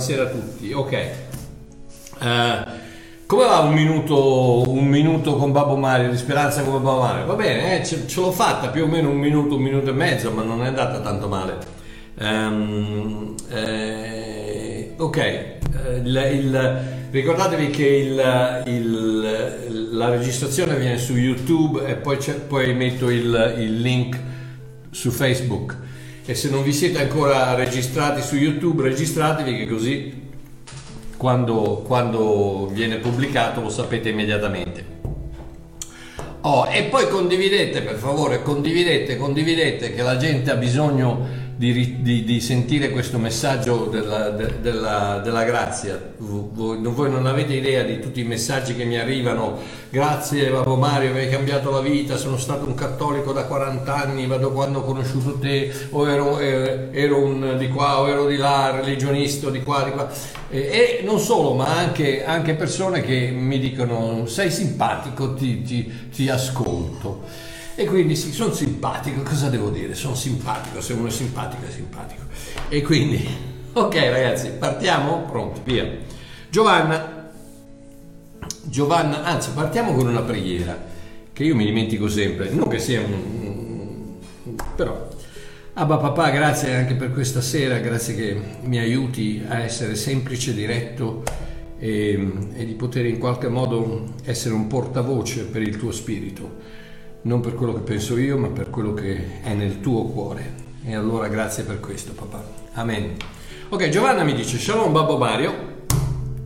buonasera a tutti. Ok. Eh, come va un minuto, un minuto con Babbo Mario, di speranza come Babbo Mario? Va bene, eh, ce, ce l'ho fatta più o meno un minuto, un minuto e mezzo, ma non è andata tanto male. Um, eh, ok, eh, il, il, ricordatevi che il, la registrazione viene su YouTube e poi, poi metto il, link su Facebook. E se non vi siete ancora registrati su YouTube, registratevi che così quando, quando viene pubblicato lo sapete immediatamente. Oh, e poi condividete per favore, condividete, condividete che la gente ha bisogno di, di, di, sentire questo messaggio della, de, della, della grazia. Voi, voi, non avete idea di tutti i messaggi che mi arrivano. Grazie Babbo Mario, mi hai cambiato la vita, sono stato un cattolico da 40 anni, vado quando ho conosciuto te, o ero, eh, ero un di qua o ero di là, religionista di qua, di qua. E, e non solo, ma anche, anche, persone che mi dicono sei simpatico, ti, ti, ti ascolto. E quindi sì, sono simpatico, cosa devo dire? Sono simpatico, se uno è simpatico è simpatico. E quindi, ok ragazzi, partiamo? Pronti, via. Giovanna, Giovanna, anzi partiamo con una preghiera, che io mi dimentico sempre, non che sia un... però... Abba papà, grazie anche per questa sera, grazie che mi aiuti a essere semplice, diretto e, e di poter in qualche modo essere un portavoce per il tuo spirito non per quello che penso io, ma per quello che è nel tuo cuore. E allora grazie per questo, papà. Amen. Ok, Giovanna mi dice, Shalom Babbo Mario.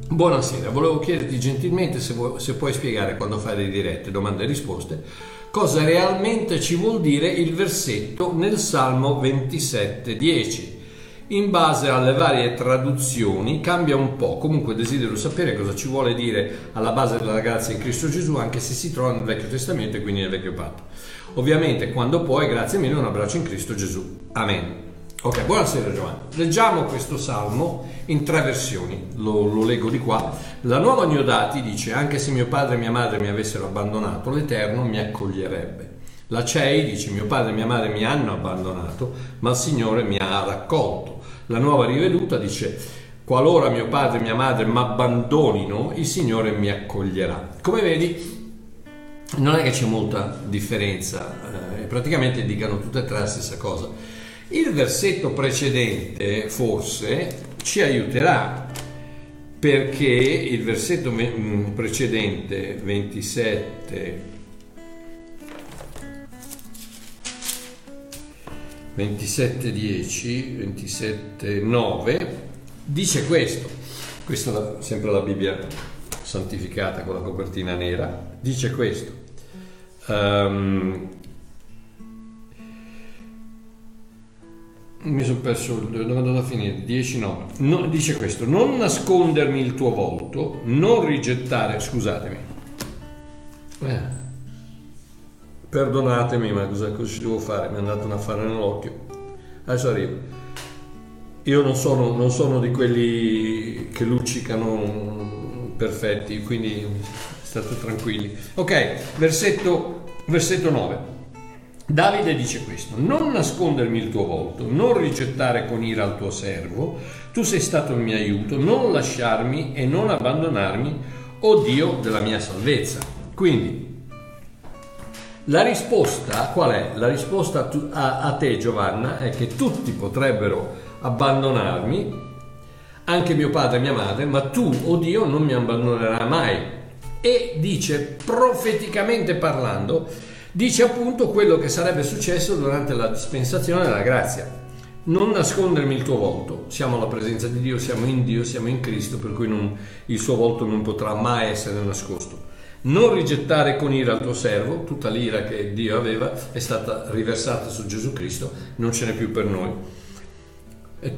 Buonasera, volevo chiederti gentilmente se, vuoi, se puoi spiegare quando fai le dirette, domande e risposte, cosa realmente ci vuol dire il versetto nel Salmo 27, 10 in base alle varie traduzioni cambia un po'. Comunque desidero sapere cosa ci vuole dire alla base della grazia in Cristo Gesù, anche se si trova nel Vecchio Testamento e quindi nel Vecchio Patto. Ovviamente, quando puoi, grazie mille, un abbraccio in Cristo Gesù. Amen. Ok, buonasera Giovanni. Leggiamo questo salmo in tre versioni, lo, lo, leggo di qua. La nuova Niodati dice, anche se mio padre e mia madre mi avessero abbandonato, l'Eterno mi accoglierebbe. La CEI dice, mio padre e mia madre mi hanno abbandonato, ma il Signore mi ha raccolto. La nuova riveduta dice qualora mio padre e mia madre mi abbandonino, il Signore mi accoglierà. Come vedi, non è che c'è molta differenza, eh, praticamente dicono tutte e tre la stessa cosa. Il versetto precedente forse ci aiuterà perché il versetto mm, precedente 27 27.10, 27.9 dice questo, questa è sempre la Bibbia santificata con la copertina nera, dice questo. Um, mi sono perso dove andavo a finire. 10 no. no dice questo. Non nascondermi il tuo volto non rigettare scusatemi. Eh perdonatemi ma cosa, cosa ci devo fare? Mi è andato un affare nell'occhio. Adesso arrivo. Io non sono, non sono di quelli che luccicano perfetti, quindi state tranquilli. Ok, versetto, versetto 9. Davide dice questo, non nascondermi il tuo volto, non rigettare con ira il tuo servo, tu sei stato il mio aiuto, non lasciarmi e non abbandonarmi, o Dio della mia salvezza. Quindi la risposta qual è? La risposta a, a te Giovanna è che tutti potrebbero abbandonarmi, anche mio padre e mia madre, ma tu, o oh Dio, non mi abbandonerai mai. E dice, profeticamente parlando, dice appunto quello che sarebbe successo durante la dispensazione della grazia. Non nascondermi il tuo volto, siamo alla presenza di Dio, siamo in Dio, siamo in Cristo, per cui non, il suo volto non potrà mai essere nascosto non rigettare con ira il tuo servo, tutta l'ira che Dio aveva è stata riversata su Gesù Cristo, non ce n'è più per noi.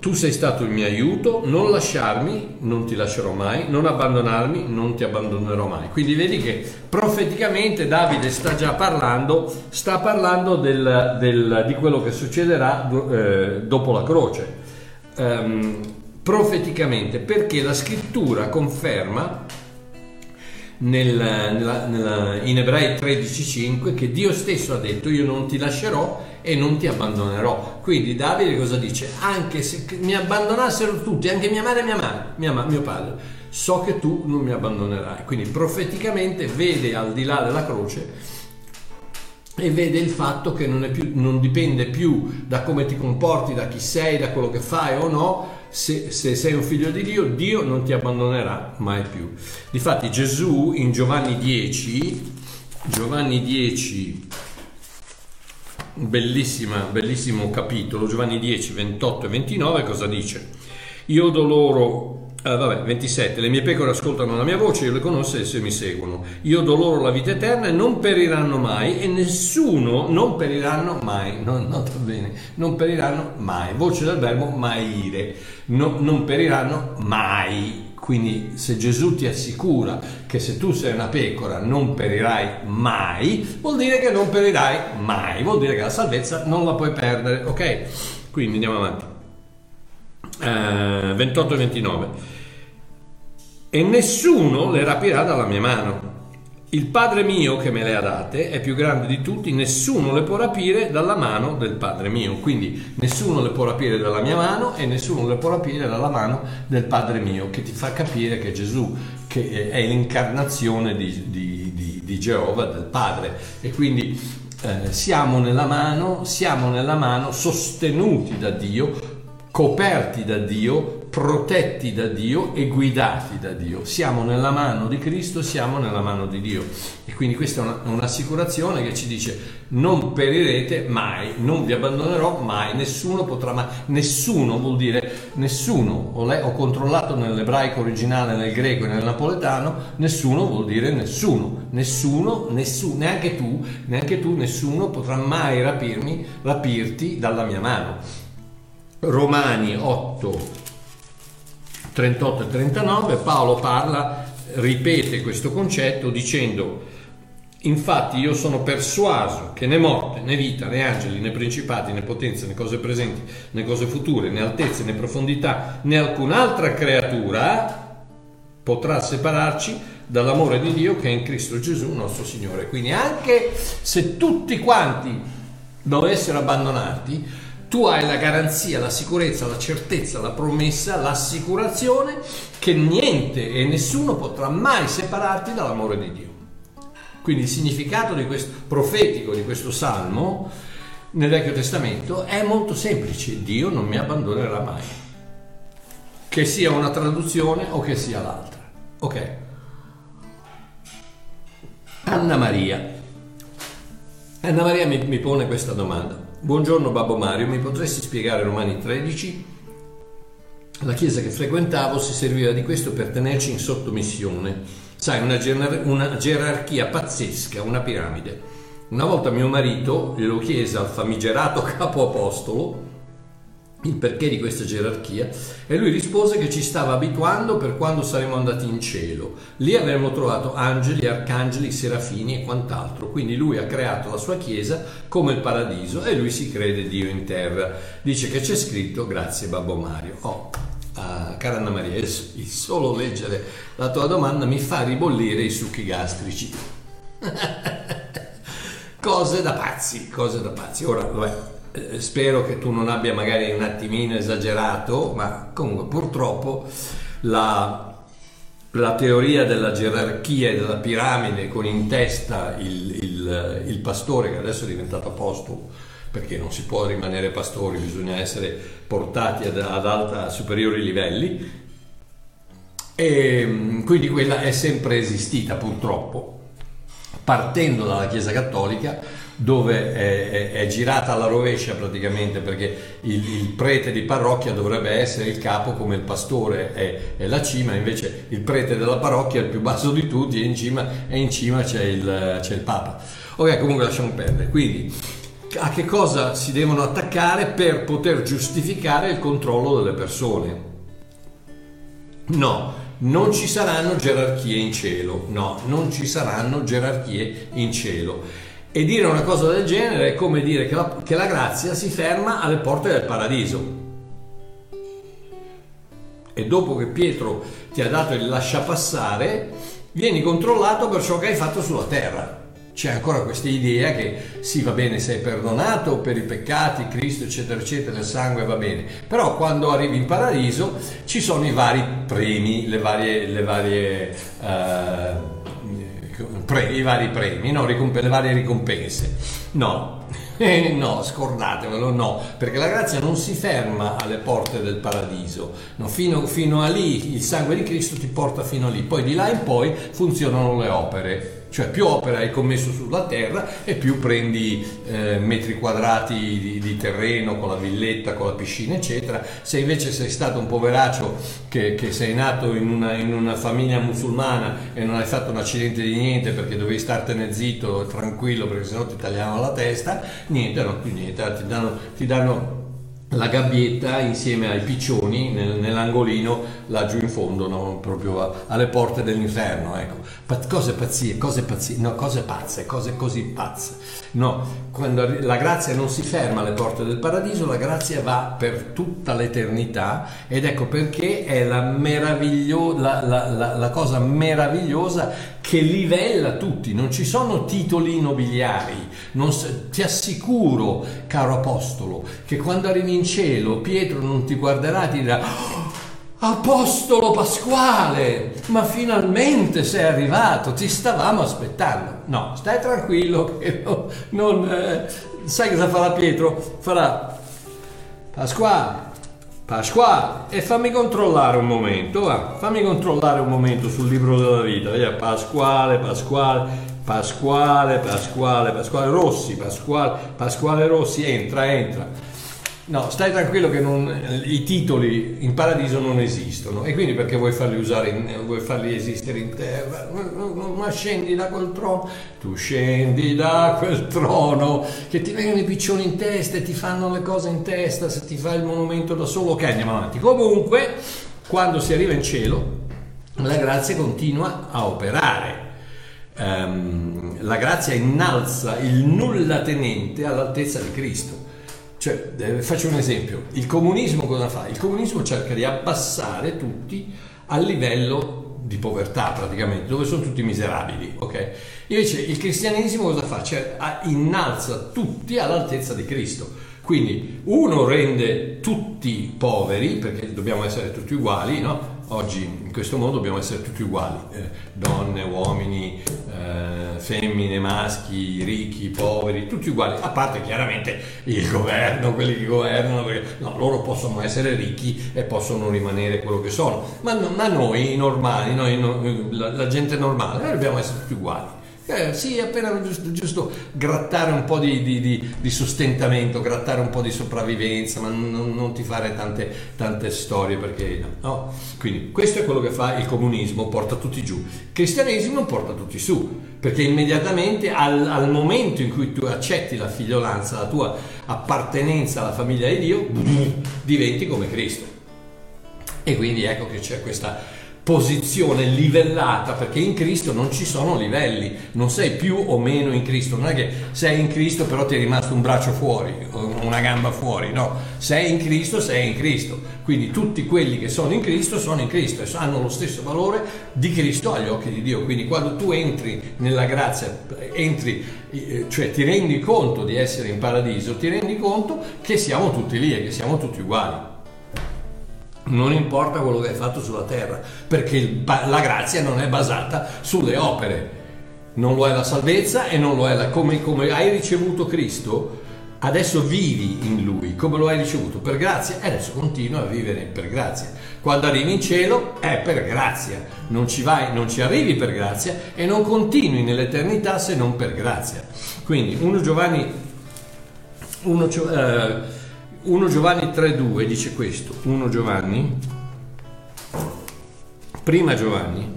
Tu sei stato il mio aiuto, non lasciarmi, non ti lascerò mai, non abbandonarmi, non ti abbandonerò mai. Quindi vedi che profeticamente Davide sta già parlando, sta parlando del, del, di quello che succederà eh, dopo la croce. Um, profeticamente, perché la scrittura conferma nel, nella, nella, in Ebrei 13:5 che Dio stesso ha detto io non ti lascerò e non ti abbandonerò. Quindi Davide cosa dice? Anche se mi abbandonassero tutti, anche mia madre e mia madre, mia ma- mio padre, so che tu non mi abbandonerai. Quindi profeticamente vede al di là della croce e vede il fatto che non, più, non, dipende più da come ti comporti, da chi sei, da quello che fai o no, se, se, sei un figlio di Dio, Dio non ti abbandonerà mai più. Difatti Gesù in Giovanni 10, Giovanni 10, bellissimo capitolo, Giovanni 10, 28 e 29, cosa dice? Io do loro Uh, vabbè, 27. Le mie pecore ascoltano la mia voce, io le conosco e se mi seguono. Io do loro la vita eterna e non periranno mai e nessuno non periranno mai. Non, nota bene, non periranno mai. Voce del verbo maire. No, non periranno mai. Quindi se Gesù ti assicura che se tu sei una pecora non perirai mai, vuol dire che non perirai mai. Vuol dire che la salvezza non la puoi perdere. Ok? Quindi andiamo avanti. Uh, 28 e 29 e nessuno le rapirà dalla mia mano. Il Padre mio che me le ha date è più grande di tutti, nessuno le può rapire dalla mano del Padre mio. Quindi nessuno le può rapire dalla mia mano e nessuno le può rapire dalla mano del Padre mio, che ti fa capire che Gesù che è l'incarnazione di, di, di, di Geova, del Padre. E quindi eh, siamo nella mano, siamo nella mano sostenuti da Dio, coperti da Dio, protetti da Dio e guidati da Dio. Siamo nella mano di Cristo, siamo nella mano di Dio. E quindi questa è una, un'assicurazione che ci dice non perirete mai, non vi abbandonerò mai, nessuno potrà mai, nessuno vuol dire nessuno, ho, le, ho controllato nell'ebraico originale, nel greco e nel napoletano, nessuno vuol dire nessuno, nessuno, nessuno, neanche tu, neanche tu, nessuno potrà mai rapirmi, rapirti dalla mia mano. Romani 8, 38 e 39 Paolo parla, ripete questo concetto dicendo Infatti io sono persuaso che né morte, né vita, né angeli, né principati, né potenze, né cose presenti, né cose future, né altezze, né profondità, né alcun'altra creatura potrà separarci dall'amore di Dio che è in Cristo Gesù nostro Signore. Quindi anche se tutti quanti dovessero abbandonarti, tu hai la garanzia, la sicurezza, la certezza, la promessa, l'assicurazione che niente e nessuno potrà mai separarti dall'amore di Dio. Quindi il significato di questo, profetico di questo salmo nel Vecchio Testamento è molto semplice, Dio non mi abbandonerà mai, che sia una traduzione o che sia l'altra. Ok. Anna Maria. Anna Maria mi, mi pone questa domanda. Buongiorno Babbo Mario, mi potresti spiegare Romani 13? La chiesa che frequentavo si serviva di questo per tenerci in sottomissione. Sai, una, gener- una gerarchia pazzesca, una piramide. Una volta mio marito glielo chiese al famigerato capo apostolo il perché di questa gerarchia e lui rispose che ci stava abituando per quando saremo andati in cielo. Lì avremmo trovato angeli, arcangeli, serafini e quant'altro. Quindi lui ha creato la sua chiesa come il paradiso e lui si crede Dio in terra. Dice che c'è scritto grazie Babbo Mario. Oh, uh, cara Anna Maria, il solo leggere la tua domanda mi fa ribollire i succhi gastrici. cose da pazzi, cose da pazzi. Ora, vabbè spero che tu non abbia magari un attimino esagerato, ma comunque purtroppo la, la teoria della gerarchia e della piramide con in testa il, il, il pastore che adesso è diventato apostolo, perché non si può rimanere pastori, bisogna essere portati ad, ad alta, superiori livelli, e quindi quella è sempre esistita purtroppo, partendo dalla Chiesa Cattolica dove è, è, è, girata alla rovescia praticamente perché il, il, prete di parrocchia dovrebbe essere il capo come il pastore è, è, la cima, invece il prete della parrocchia è il più basso di tutti e in cima, e in cima c'è, il, c'è il Papa. Ok, comunque lasciamo perdere. Quindi a che cosa si devono attaccare per poter giustificare il controllo delle persone? No, non ci saranno gerarchie in cielo, no, non ci saranno gerarchie in cielo. E dire una cosa del genere è come dire che la, che la grazia si ferma alle porte del paradiso. E dopo che Pietro ti ha dato il lasciapassare, vieni controllato per ciò che hai fatto sulla terra. c'è ancora questa idea che sì va bene sei perdonato per i peccati, Cristo eccetera eccetera, il sangue va bene, però quando arrivi in paradiso ci sono i vari premi, le varie, le varie, uh, pre, i vari premi, no? Ricomp- le varie ricompense. No, eh, no, scordatevelo, no, perché la grazia non si ferma alle porte del paradiso, no, fino, fino a lì il sangue di Cristo ti porta fino a lì, poi di là in poi funzionano le opere cioè più opera hai commesso sulla terra e più prendi eh, metri quadrati di, di, terreno con la villetta, con la piscina, eccetera. Se invece sei stato un poveraccio che, che sei nato in una, in una, famiglia musulmana e non hai fatto un accidente di niente perché dovevi startene zitto tranquillo perché sennò ti tagliavano la testa, niente, no, più niente, ti danno, ti danno la gabbietta insieme ai piccioni nel, nell'angolino laggiù in fondo, no? proprio a, alle porte dell'inferno. Ecco. cose pazzie, cose pazzie, no, cose pazze, cose così pazze. No, quando la grazia non si ferma alle porte del paradiso, la grazia va per tutta l'eternità ed ecco perché è la, meraviglio- la, la, la cosa meravigliosa che livella tutti, non ci sono titoli nobiliari. Non, ti assicuro, caro apostolo, che quando arrivi in cielo Pietro non ti guarderà e ti dirà oh, Apostolo Pasquale, ma finalmente sei arrivato, ti stavamo aspettando. No, stai tranquillo, che no, non, eh, sai cosa farà Pietro? Farà Pasquale, Pasquale, e fammi controllare un momento, va, fammi controllare un momento sul libro della vita, via, Pasquale, Pasquale, Pasquale, Pasquale, Pasquale Rossi, Pasquale, Pasquale Rossi, entra, entra. No, stai tranquillo che non, i titoli in paradiso non esistono e quindi perché vuoi farli, usare in, vuoi farli esistere in terra? Ma scendi da quel trono, tu scendi da quel trono che ti vengono i piccioni in testa e ti fanno le cose in testa se ti fai il monumento da solo. Ok, andiamo avanti. Comunque, quando si arriva in cielo, la grazia continua a operare. Um, la grazia innalza il nulla tenente all'altezza di Cristo. Cioè, eh, faccio un esempio, il comunismo cosa fa? Il comunismo cerca di abbassare tutti al livello di povertà praticamente, dove sono tutti miserabili, ok? Invece il cristianesimo cosa fa? Cioè innalza tutti all'altezza di Cristo. Quindi uno rende tutti poveri, perché dobbiamo essere tutti uguali, no? Oggi questo mondo dobbiamo essere tutti uguali, eh, donne, uomini, eh, femmine, maschi, ricchi, poveri, tutti uguali, a parte chiaramente il governo, quelli che governano, perché no, loro possono essere ricchi e possono rimanere quello che sono, ma, ma noi normali, noi, la, la gente normale, dobbiamo essere tutti uguali. Eh, sì, appena giusto, giusto grattare un po' di, di, di, di, sostentamento, grattare un po' di sopravvivenza, ma non, non ti fare tante, tante, storie perché no. Quindi questo è quello che fa il comunismo, porta tutti giù. Il cristianesimo porta tutti su, perché immediatamente al, al momento in cui tu accetti la figliolanza, la tua appartenenza alla famiglia di Dio, diventi come Cristo. E quindi ecco che c'è questa posizione livellata perché in Cristo non ci sono livelli, non sei più o meno in Cristo, non è che sei in Cristo però ti è rimasto un braccio fuori, una gamba fuori, no, sei in Cristo, sei in Cristo, quindi tutti quelli che sono in Cristo sono in Cristo e hanno lo stesso valore di Cristo agli occhi di Dio, quindi quando tu entri nella grazia, entri, eh, cioè ti rendi conto di essere in paradiso, ti rendi conto che siamo tutti lì e che siamo tutti uguali non importa quello che hai fatto sulla terra, perché la grazia non è basata sulle opere, non lo è la salvezza e non lo è la, come, come hai ricevuto Cristo, adesso vivi in Lui, come lo hai ricevuto per grazia e adesso continua a vivere per grazia. Quando arrivi in cielo è per grazia, non ci vai, non ci arrivi per grazia e non continui nell'eternità se non per grazia. Quindi 1 Giovanni 1, eh, 1 Giovanni 3.2 dice questo, 1 Giovanni, prima Giovanni,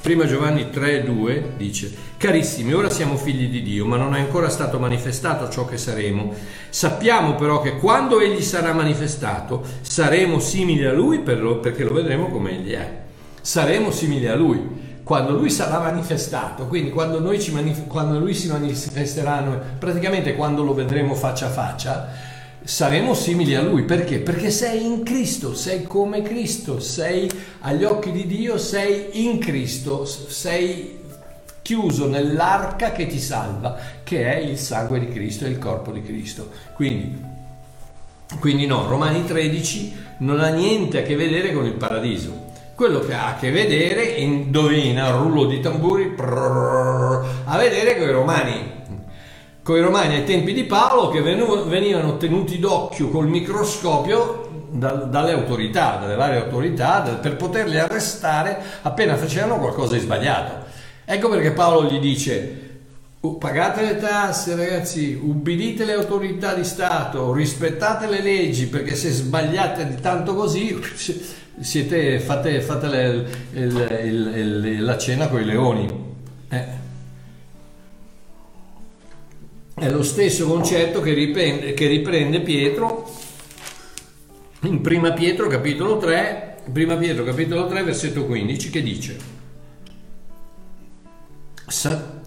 prima Giovanni 3.2 dice, carissimi, ora siamo figli di Dio, ma non è ancora stato manifestato ciò che saremo. Sappiamo però che quando Egli sarà manifestato, saremo simili a Lui perché lo vedremo come Egli è. Saremo simili a Lui quando lui sarà manifestato, quindi quando, manif- quando, lui si manifesterà, praticamente quando lo vedremo faccia a faccia, saremo simili a Lui. Perché? Perché sei in Cristo, sei come Cristo, sei agli occhi di Dio, sei in Cristo, sei chiuso nell'arca che ti salva, che è il sangue di Cristo e il corpo di Cristo. Quindi, quindi no, Romani 13 non ha niente a che vedere con il paradiso. Quello che ha a che vedere, indovina, rullo di tamburi, prrr, a vedere con i romani. Con i romani ai tempi di Paolo che venivano tenuti d'occhio col microscopio dalle autorità, dalle varie autorità, per poterli arrestare appena facevano qualcosa di sbagliato. Ecco perché Paolo gli dice pagate le tasse ragazzi, ubbidite le autorità di Stato, rispettate le leggi perché se sbagliate di tanto così siete, fate, fate le, il, il, il, la cena con i leoni. Eh. È lo stesso concetto che riprende, che riprende Pietro in Prima Pietro capitolo 3, Prima Pietro capitolo 3 versetto 15 che dice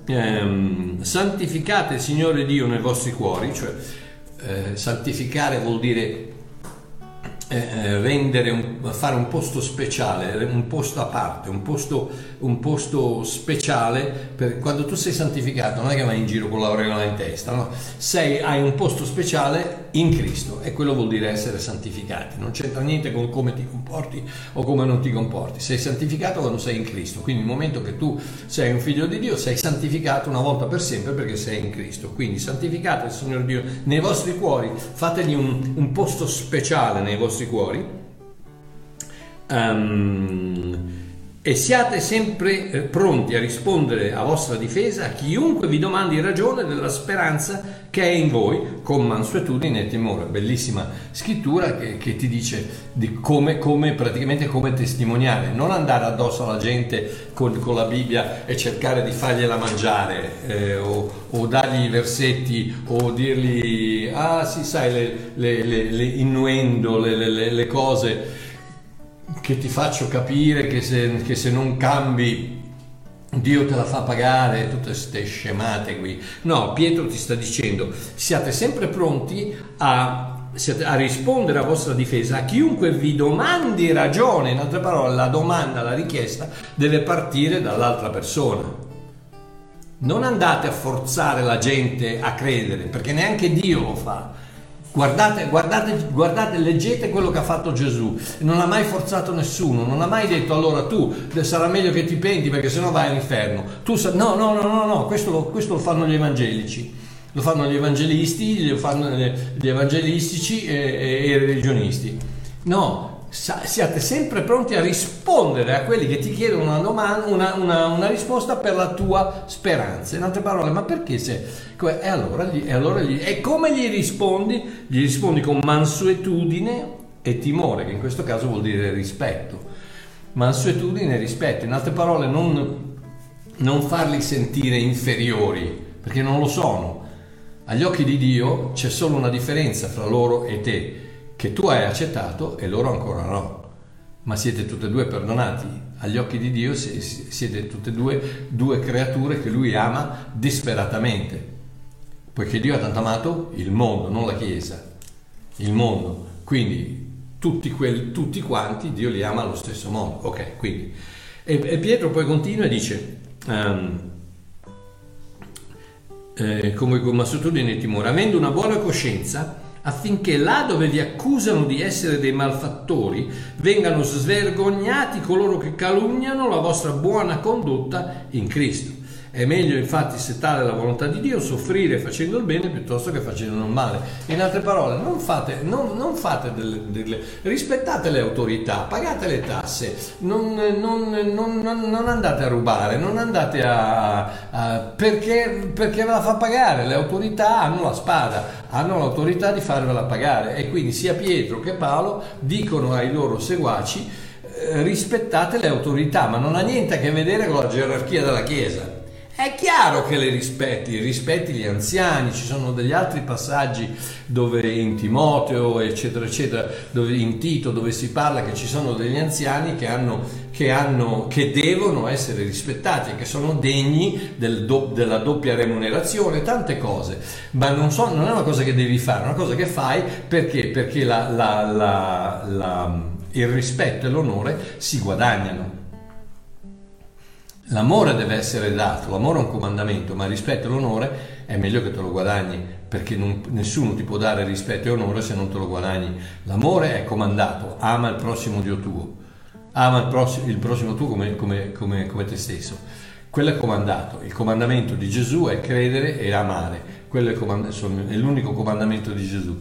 ehm, santificate il Signore Dio nei vostri cuori, cioè eh, santificare vuol dire eh, eh, rendere un, fare un posto speciale, un posto a parte, un posto, un posto speciale per quando tu sei santificato, non è che vai in giro con l'aureola in testa, no? sei, hai un posto speciale in Cristo e quello vuol dire essere santificati, non c'entra niente con come ti comporti o come non ti comporti, sei santificato quando sei in Cristo, quindi nel momento che tu sei un figlio di Dio sei santificato una volta per sempre perché sei in Cristo, quindi santificate il Signore Dio nei vostri cuori, fategli un, un posto speciale nei vostri vostri cuori. Um, e siate sempre eh, pronti a rispondere a vostra difesa a chiunque vi domandi ragione della speranza che è in voi con mansuetudine e timore. Bellissima scrittura che, che ti dice di come, come, praticamente come testimoniare, non andare addosso alla gente con, con la Bibbia e cercare di fargliela mangiare eh, o, o, dargli i versetti o dirgli ah sì sai le, le, le, le innuendo, le, cose che ti faccio capire che se, che se non cambi Dio te la fa pagare, tutte queste scemate qui. No, Pietro ti sta dicendo, siate sempre pronti a, a, rispondere a vostra difesa a chiunque vi domandi ragione, in altre parole la domanda, la richiesta deve partire dall'altra persona. Non andate a forzare la gente a credere, perché neanche Dio lo fa. Guardate, guardate, guardate, leggete quello che ha fatto Gesù. Non ha mai forzato nessuno, non ha mai detto allora tu sarà meglio che ti penti perché sennò vai all'inferno. Tu sa- no, no, no, no, no, questo lo, questo lo fanno gli evangelici. Lo fanno gli evangelisti, lo fanno gli evangelistici e, e, e i religionisti. No, siate sempre pronti a rispondere a quelli che ti chiedono una, domanda, una, una, una risposta per la tua speranza. In altre parole, ma perché se... E allora, e allora gli, e come gli rispondi? Gli rispondi con mansuetudine e timore, che in questo caso vuol dire rispetto. Mansuetudine e rispetto. In altre parole, non, non farli sentire inferiori, perché non lo sono. Agli occhi di Dio c'è solo una differenza fra loro e te che tu hai accettato e loro ancora no. Ma siete tutte e due perdonati. Agli occhi di Dio siete tutte e due due creature che Lui ama disperatamente. Poiché Dio ha tanto amato il mondo, non la Chiesa, il mondo. Quindi tutti, quelli, tutti quanti Dio li ama allo stesso modo. Ok, quindi. E, e Pietro poi continua e dice... Um, eh, come con massutudine e timore, avendo una buona coscienza, affinché là dove vi accusano di essere dei malfattori vengano svergognati coloro che calunniano la vostra buona condotta in Cristo. È meglio infatti, se tale è la volontà di Dio, soffrire facendo il bene piuttosto che facendo il male. In altre parole, non fate, non, non fate delle, delle, rispettate le autorità, pagate le tasse, non, non, andate a rubare, non andate a... a perché, perché ve la fa pagare, le autorità hanno la spada, hanno l'autorità di farvela pagare e quindi sia Pietro che Paolo dicono ai loro seguaci eh, rispettate le autorità, ma non ha niente a che vedere con la gerarchia della Chiesa. È chiaro che le rispetti, rispetti gli anziani, ci sono degli altri passaggi dove in Timoteo, eccetera, eccetera, dove in Tito, dove si parla che ci sono degli anziani che, hanno, che, hanno, che devono essere rispettati, che sono degni del do, della doppia remunerazione, tante cose, ma non, so, non, è una cosa che devi fare, è una cosa che fai perché, perché la, la, la, il rispetto e l'onore si guadagnano. L'amore deve essere dato, l'amore è un comandamento, ma il rispetto e l'onore è meglio che te lo guadagni, perché non, nessuno ti può dare rispetto e onore se non te lo guadagni. L'amore è comandato, ama il prossimo Dio tuo, ama il prossimo, il prossimo tuo come, come, come, come te stesso. Quello è comandato, il comandamento di Gesù è credere e amare, quello è, comand- è l'unico comandamento di Gesù.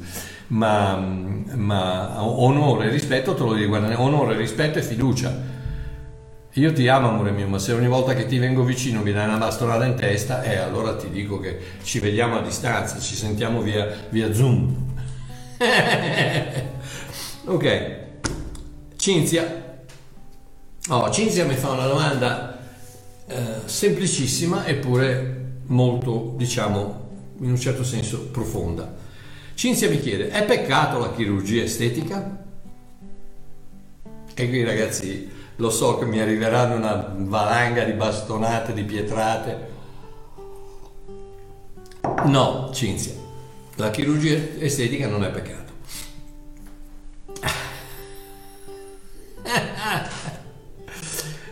Ma, ma onore e rispetto te lo devi guardare, onore, rispetto e fiducia io ti amo amore mio, ma se ogni volta che ti vengo vicino mi dai una bastonata in testa, eh, allora ti dico che ci vediamo a distanza, ci sentiamo via, via Zoom. ok, Cinzia. Oh, Cinzia mi fa una domanda eh, semplicissima eppure molto, diciamo, in un certo senso profonda. Cinzia mi chiede, è peccato la chirurgia estetica? E qui ragazzi lo so che mi arriveranno una valanga di bastonate, di pietrate. No, Cinzia, la chirurgia estetica non è peccato.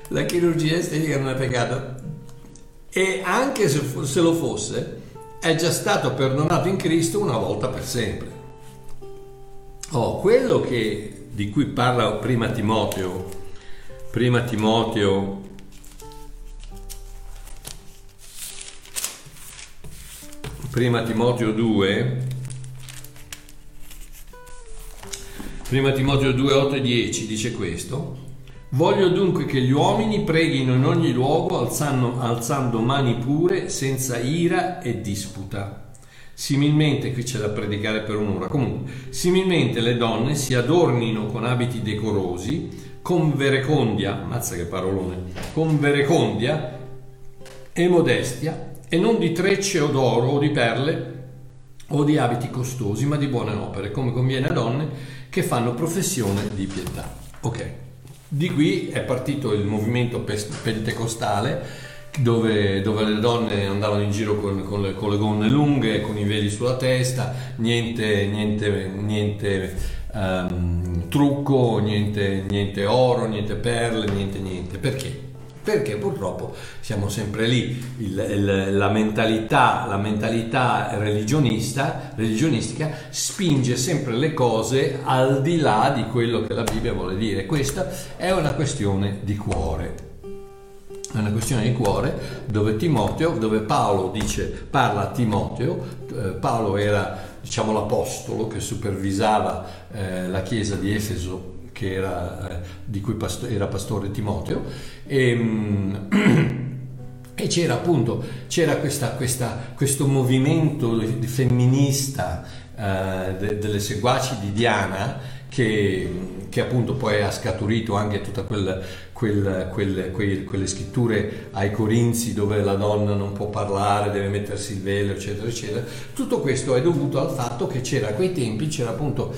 La chirurgia estetica non è peccato. E anche se, se lo fosse, è già stato perdonato in Cristo una volta per sempre. Oh, quello che, di cui parla prima Timoteo Prima Timoteo. Prima Timoteo 2 Prima Timoteo 2, 8 e 10 dice questo. Voglio dunque che gli uomini preghino in ogni luogo alzando, alzando mani pure senza ira e disputa. Similmente, qui c'è da predicare per un'ora, comunque, similmente le donne si adornino con abiti decorosi, con verecondia, mazza che parolone, con verecondia e modestia, e non di trecce o d'oro o di perle o di abiti costosi, ma di buone opere, come conviene a donne che fanno professione di pietà. Ok, di qui è partito il movimento pentecostale dove, dove, le donne andavano in giro con, con, le, con, le, gonne lunghe, con i veli sulla testa, niente, niente, niente um, trucco, niente, niente oro, niente perle, niente niente. Perché? Perché purtroppo siamo sempre lì, il, il, la, mentalità, la mentalità religionistica spinge sempre le cose al di là di quello che la Bibbia vuole dire. Questa è una questione di cuore è una questione di cuore dove Timoteo, dove Paolo dice, parla a Timoteo, eh, Paolo era diciamo l'apostolo che supervisava eh, la chiesa di Efeso era, eh, di cui pasto- era pastore Timoteo. E, mm, e c'era appunto c'era questa, questa, questo movimento femminista eh, de- delle seguaci di Diana che, che, appunto poi ha scaturito anche tutte quel, quel, quelle, quelle, scritture ai Corinzi dove la donna non può parlare, deve mettersi il velo, eccetera, eccetera. Tutto questo è dovuto al fatto che c'era a quei tempi, c'era appunto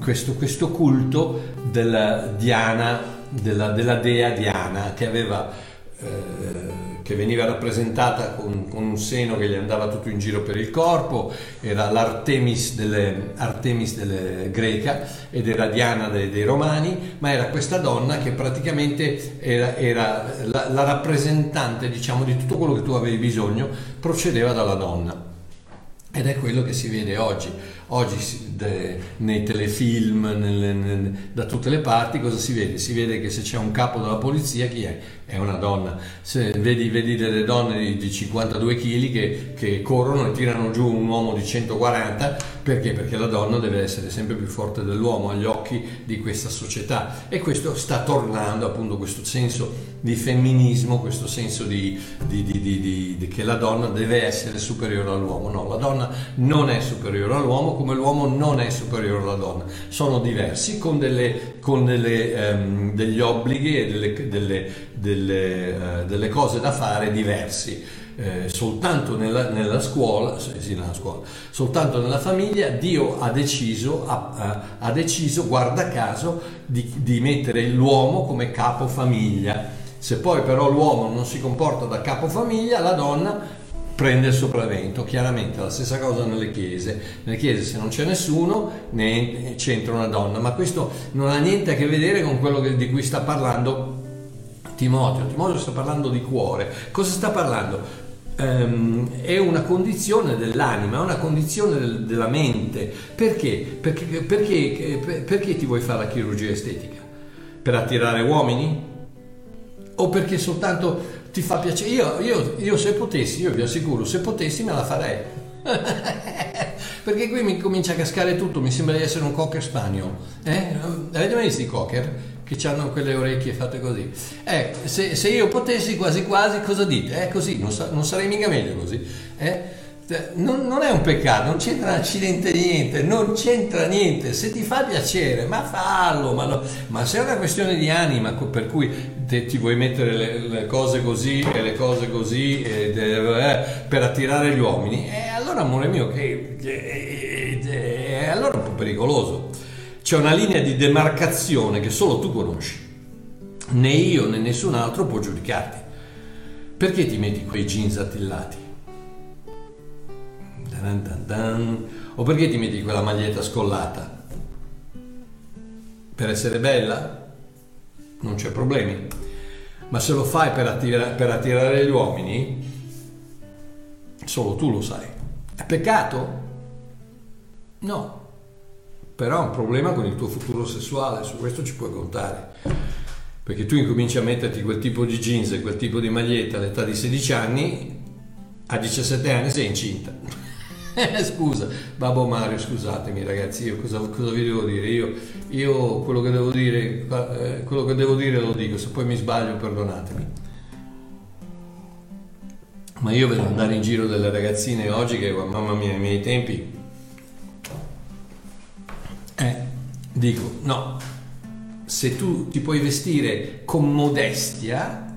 questo, questo culto della Diana, della, della dea Diana, che aveva... Eh, che veniva rappresentata con, con, un seno che gli andava tutto in giro per il corpo, era l'Artemis delle, Artemis delle greca ed era Diana dei, dei, romani, ma era questa donna che praticamente era, era la, la rappresentante diciamo, di tutto quello che tu avevi bisogno, procedeva dalla donna. Ed è quello che si vede oggi. Oggi de, nei telefilm, nelle, nelle, da tutte le parti, cosa si vede? Si vede che se c'è un capo della polizia, chi è? È una donna. Se vedi, vedi delle donne di, di 52 kg che, che, corrono e tirano giù un uomo di 140, perché? Perché la donna deve essere sempre più forte dell'uomo agli occhi di questa società. E questo sta tornando appunto questo senso di femminismo, questo senso di, di, di che la donna deve essere superiore all'uomo. No, la donna non è superiore all'uomo come l'uomo non è superiore alla donna, sono diversi con, delle, con delle, um, degli obblighi e delle, delle, uh, delle, cose da fare diversi. Eh, soltanto nella, nella, scuola, sì, nella, scuola, soltanto nella famiglia, Dio ha deciso, ha, ha deciso guarda caso, di, di mettere l'uomo come capofamiglia. Se poi però l'uomo non si comporta da capofamiglia, la donna prende il sopravvento. Chiaramente la stessa cosa nelle chiese. Nelle chiese se non c'è nessuno ne c'entra una donna, ma questo non ha niente a che vedere con quello di cui sta parlando Timoteo, Timoteo sta parlando di cuore. Cosa sta parlando? Um, è una condizione dell'anima, è una condizione del, della mente. Perché? Perché, perché? perché ti vuoi fare la chirurgia estetica? Per attirare uomini? O perché soltanto ti fa piacere? Io, io, io se potessi, io vi assicuro, se potessi me la farei. perché qui mi comincia a cascare tutto, mi sembra di essere un cocker spaniel. Eh? Avete mai visto i cocker? che hanno quelle orecchie fatte così. Eh, se, se, io potessi quasi quasi, cosa dite? Eh, così, non, sa, non sarei mica meglio così. Eh? Non, non, è un peccato, non c'entra accidente niente, non c'entra niente, se ti fa piacere, ma fallo, ma, no, ma se è una questione di anima per cui te, ti vuoi mettere le, le, cose così e le cose così eh, eh, per attirare gli uomini, eh, allora amore mio, che, che, che, allora è un po' pericoloso. C'è una linea di demarcazione che solo tu conosci. Né io né nessun altro può giudicarti. Perché ti metti quei jeans attillati? Dan dan dan. O perché ti metti quella maglietta scollata? Per essere bella? Non c'è problemi. Ma se lo fai per, attira- per attirare gli uomini, solo tu lo sai. È peccato? No, però ha un problema con il tuo futuro sessuale, su questo ci puoi contare. Perché tu incominci a metterti quel tipo di jeans e quel tipo di maglietta all'età di 16 anni, a 17 anni sei incinta. Scusa, Babbo Mario, scusatemi ragazzi, io cosa, cosa vi devo dire? Io, io quello, che devo dire, eh, quello che devo dire lo dico, se poi mi sbaglio perdonatemi. Ma io vedo andare in giro delle ragazzine oggi che, mamma mia, ai miei tempi eh, dico, no, se tu ti puoi vestire con modestia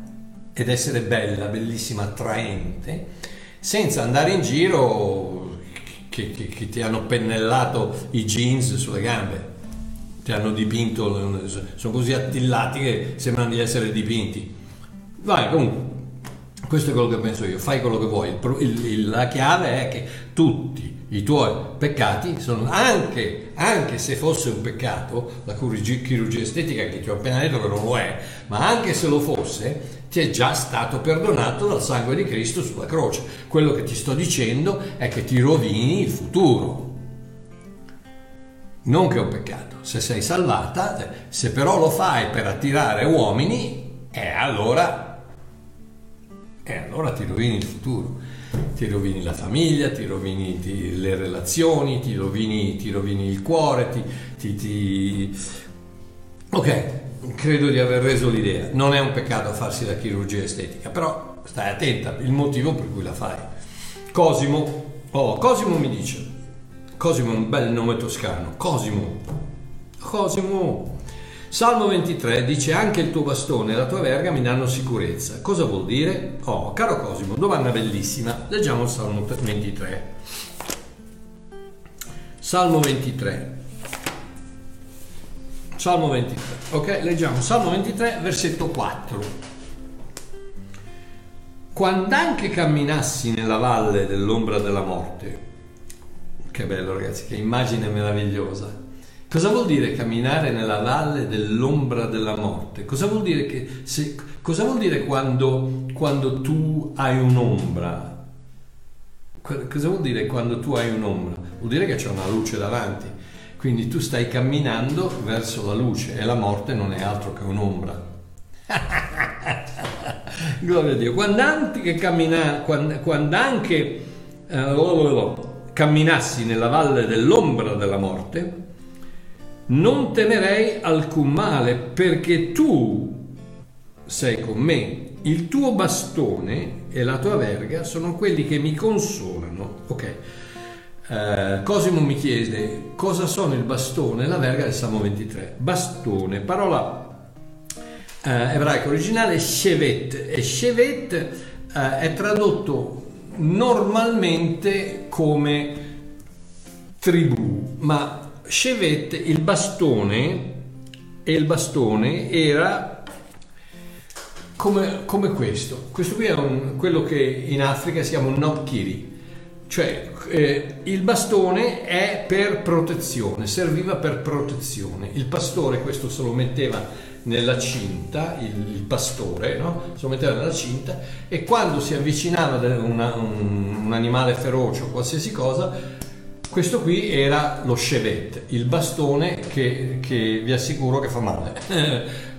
ed essere bella, bellissima, attraente, senza andare in giro che, che, che ti hanno pennellato i jeans sulle gambe, ti hanno dipinto, sono così attillati che sembrano di essere dipinti. Vai, comunque, questo è quello che penso io, fai quello che vuoi. Il, il, la chiave è che tutti i tuoi peccati sono anche, anche se fosse un peccato, la chirurgia estetica che ti ho appena detto che non lo è, ma anche se lo fosse, ti è già stato perdonato dal sangue di Cristo sulla croce. Quello che ti sto dicendo è che ti rovini il futuro. Non che è un peccato, se sei salvata, se però lo fai per attirare uomini, e eh, allora, eh, allora ti rovini il futuro ti rovini la famiglia, ti rovini ti, le relazioni, ti rovini, ti rovini il cuore, ti, ti, Ok, credo di aver reso l'idea. Non è un peccato farsi la chirurgia estetica, però stai attenta, il motivo per cui la fai. Cosimo, oh, Cosimo mi dice, Cosimo è un bel nome toscano, Cosimo, Cosimo, Salmo 23 dice anche il tuo bastone e la tua verga mi danno sicurezza. Cosa vuol dire? Oh, caro Cosimo, domanda bellissima. Leggiamo il Salmo 23. Salmo 23. Salmo 23. Ok, leggiamo Salmo 23, versetto 4. Quando anche camminassi nella valle dell'ombra della morte, che bello ragazzi, che immagine meravigliosa Cosa vuol dire camminare nella valle dell'ombra della morte? Cosa vuol dire, che se, cosa vuol dire quando, quando tu hai un'ombra? Cosa vuol dire quando tu hai un'ombra? Vuol dire che c'è una luce davanti. Quindi tu stai camminando verso la luce e la morte non è altro che un'ombra. Gloria a Dio. Quando anche, cammina, quando, quando anche eh, camminassi nella valle dell'ombra della morte, non temerei alcun male perché tu sei con me. Il tuo bastone e la tua verga sono quelli che mi consolano. Ok. Uh, Cosimo mi chiede cosa sono il bastone e la verga del Salmo 23. Bastone, parola uh, ebraica originale shevet e shevet uh, è tradotto normalmente come tribù, ma Chevet il bastone e il bastone era come, come questo. Questo qui è un, quello che in Africa si chiama un nokiri, Cioè, eh, il bastone è per protezione, serviva per protezione. Il pastore questo se lo metteva nella cinta, il, il pastore no? se lo metteva nella cinta e quando si avvicinava una, un, un animale feroce o qualsiasi cosa, questo qui era lo chevet, il bastone che, che vi assicuro che fa male.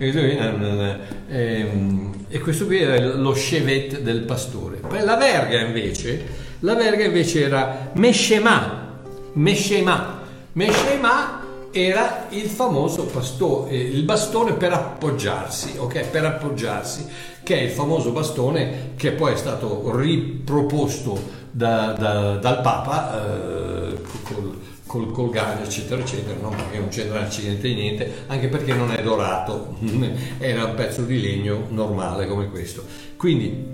Ehm, e questo qui era lo chevet del pastore. La verga invece la verga invece era Meshema. Meshema. Meshema era il famoso pastore, il bastone per appoggiarsi, ok? Per appoggiarsi, che è il famoso bastone che poi è stato riproposto da, da, dal Papa eh, col, col, col Ganio, eccetera, eccetera, non perché non c'entra di niente, anche perché non è dorato, era un pezzo di legno normale come questo. Quindi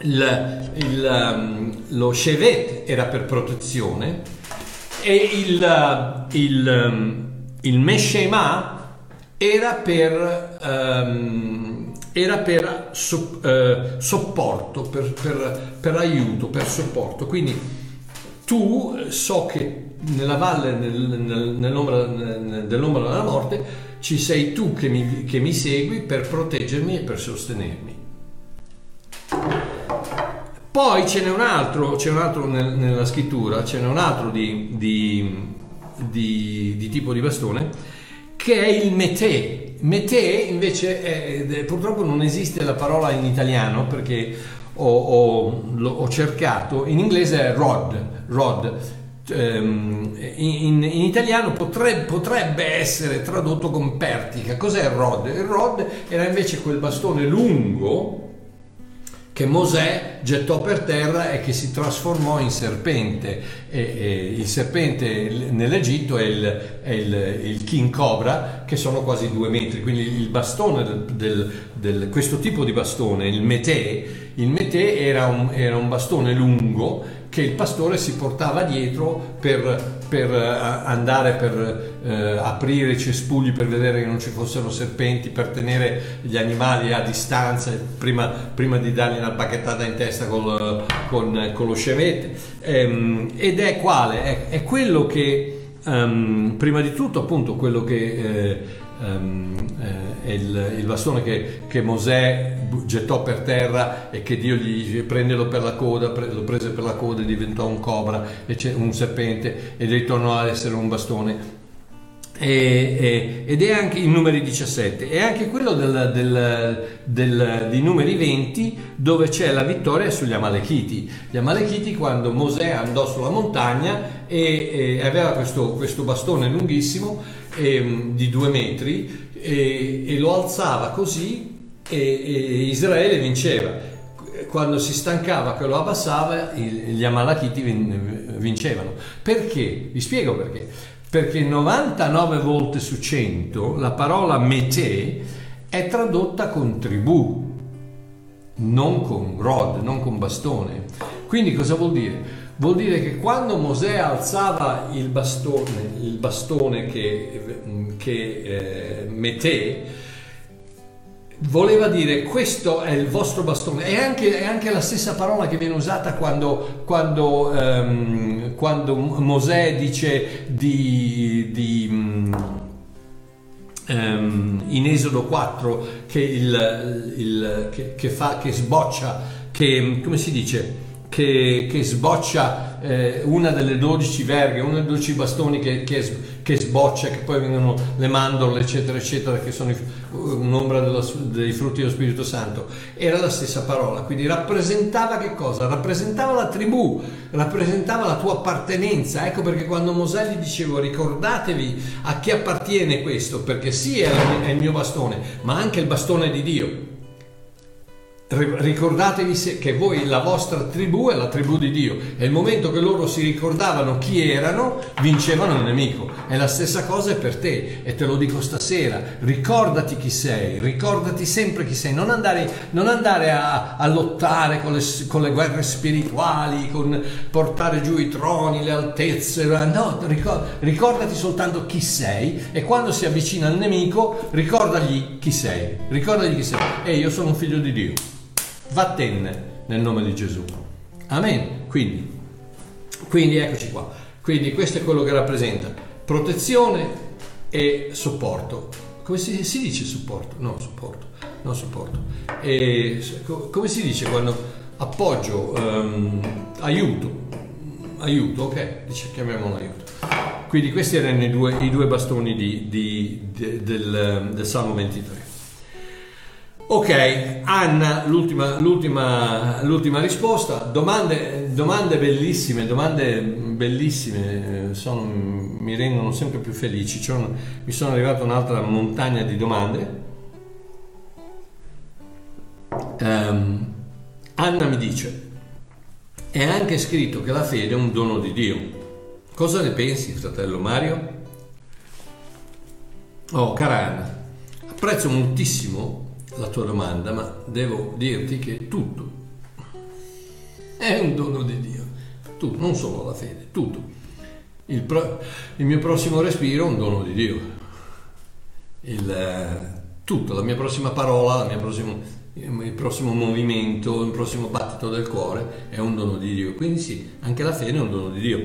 il, il, um, lo chevet era per protezione e il, il, um, il meshema era per, um, era per so, uh, sopporto, per, per, per, aiuto, per sopporto. Quindi tu so che nella valle nel, nel, nell'ombra, nel, dell'ombra della morte ci sei tu che mi, che mi segui per proteggermi e per sostenermi. Poi ce n'è un altro, c'è un altro nel, nella scrittura, ce n'è un altro di, di, di, di, tipo di bastone che è il metè. Metè invece è, purtroppo non esiste la parola in italiano perché ho, ho, ho cercato, in inglese è rod, rod. Um, in, in, italiano potrebbe, potrebbe, essere tradotto con pertica. Cos'è il rod? Il rod era invece quel bastone lungo che Mosè gettò per terra e che si trasformò in serpente. E, e il serpente nell'Egitto è, il, è il, il, king cobra, che sono quasi due metri. Quindi il bastone, del, del, del, questo tipo di bastone, il metè, il metè era un, era un bastone lungo che il pastore si portava dietro per, per eh, andare per eh, aprire i cespugli per vedere che non ci fossero serpenti, per tenere gli animali a distanza prima, prima di dargli una bacchettata in testa col, con, con, lo scemette. Ehm, ed è quale? È, è quello che, um, prima di tutto, appunto, quello che... Eh, um, eh, il, il, bastone che, che, Mosè gettò per terra e che Dio gli prendelo per la coda, pre, lo prese per la coda e diventò un cobra, un serpente e ritornò ad essere un bastone. E, e, ed è anche i numeri 17 è anche quello del, del, del, di numeri 20 dove c'è la vittoria sugli Amalechiti gli Amalechiti quando Mosè andò sulla montagna e, e aveva questo, questo bastone lunghissimo eh, di due metri e, e, lo alzava così e, e, Israele vinceva. Quando si stancava che lo abbassava, gli Amalachiti vincevano. Perché? Vi spiego perché. Perché 99 volte su 100 la parola mete è tradotta con tribù, non con rod, non con bastone. Quindi cosa vuol dire? Vuol dire che quando Mosè alzava il bastone, il bastone che, che eh, Metè, voleva dire questo è il vostro bastone. È anche, è anche la stessa parola che viene usata quando, quando, um, quando Mosè dice di, di um, in Esodo 4 che, il, il, che, che, fa, che sboccia, che come si dice? Che, che sboccia eh, una delle 12 verghe, uno dei 12 bastoni che, che, che, sboccia, che poi vengono le mandorle, eccetera, eccetera, che sono un'ombra della, dei frutti dello Spirito Santo. Era la stessa parola, quindi rappresentava che cosa? Rappresentava la tribù, rappresentava la tua appartenenza. Ecco perché quando Mosè gli dicevo ricordatevi a chi appartiene questo, perché sì è il mio bastone, ma anche il bastone di Dio ricordatevi che voi, la vostra tribù è la tribù di Dio. E il momento che loro si ricordavano chi erano, vincevano il nemico. E la stessa cosa è per te. E te lo dico stasera, ricordati chi sei, ricordati sempre chi sei, non andare, non andare a, a, lottare con le, con le, guerre spirituali, con portare giù i troni, le altezze, no, ricordati soltanto chi sei. E quando si avvicina al nemico ricordagli chi sei, ricordagli chi sei, e io sono un figlio di Dio vattene nel nome di Gesù. Amen. Quindi, Quindi eccoci qua. Quindi questo è quello che rappresenta protezione e supporto. Come si, si dice supporto? No, supporto. No, supporto. E, come si dice quando appoggio, um, aiuto, aiuto, ok, dice, chiamiamolo aiuto. Quindi questi erano i due, i due bastoni di, di, di, del, del Salmo 23. Ok, Anna, l'ultima, l'ultima, l'ultima risposta. Domande, domande, bellissime, domande bellissime, eh, sono, mi rendono sempre più felici. Cioè, mi sono arrivata un'altra montagna di domande. Um, Anna mi dice, è anche scritto che la fede è un dono di Dio. Cosa ne pensi, fratello Mario? Oh, cara Anna, apprezzo moltissimo la tua domanda, ma devo dirti che tutto è un dono di Dio. Tutto, non solo la fede, tutto. Il, pro, il mio prossimo respiro è un dono di Dio. Il, eh, tutto, la mia prossima parola, mia prossimo, il prossimo movimento, il prossimo battito del cuore è un dono di Dio. Quindi sì, anche la fede è un dono di Dio.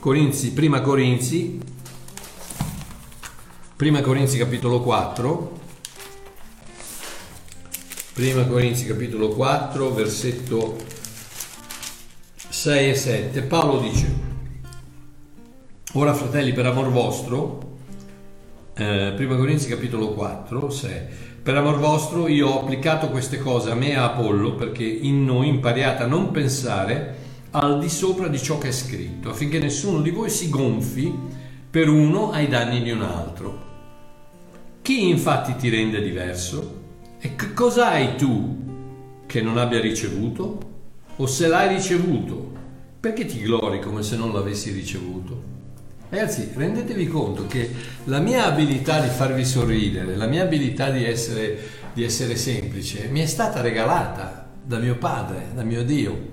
Corinzi, prima Corinzi, prima Corinzi capitolo 4, Prima Corinzi capitolo 4, versetto 6 e 7. Paolo dice, ora fratelli per amor vostro, eh, prima Corinzi capitolo 4, 6. Per amor vostro io ho applicato queste cose a me e a Apollo perché in noi impariate a non pensare al di sopra di ciò che è scritto, affinché nessuno di voi si gonfi per uno ai danni di un altro. Chi infatti ti rende diverso? E che cosa hai tu che non abbia ricevuto? O se l'hai ricevuto, perché ti glori come se non l'avessi ricevuto? Ragazzi, rendetevi conto che la mia abilità di farvi sorridere, la mia abilità di essere, di essere semplice, mi è stata regalata da mio padre, da mio Dio.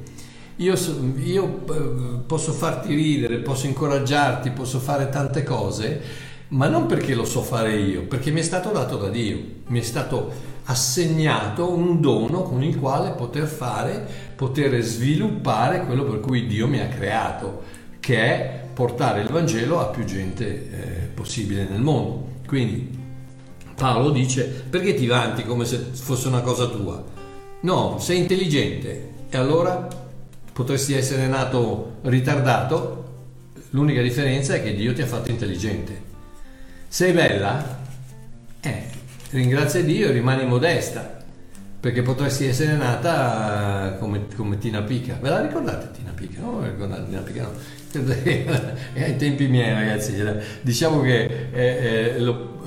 Io, io, eh, posso farti ridere, posso incoraggiarti, posso fare tante cose, ma non perché lo so fare io, perché mi è stato dato da Dio, mi è stato assegnato un dono con il quale poter fare, poter sviluppare quello per cui Dio mi ha creato, che è portare il Vangelo a più gente eh, possibile nel mondo. Quindi Paolo dice perché ti vanti come se fosse una cosa tua? No, sei intelligente e allora potresti essere nato ritardato, l'unica differenza è che Dio ti ha fatto intelligente. Sei bella? Eh, ringrazia Dio e rimani modesta, perché potresti essere nata come, come Tina Pica. Ve la ricordate Tina Pica? No, ricordate Tina Pica? No. ai tempi miei ragazzi, diciamo che eh, eh, lo,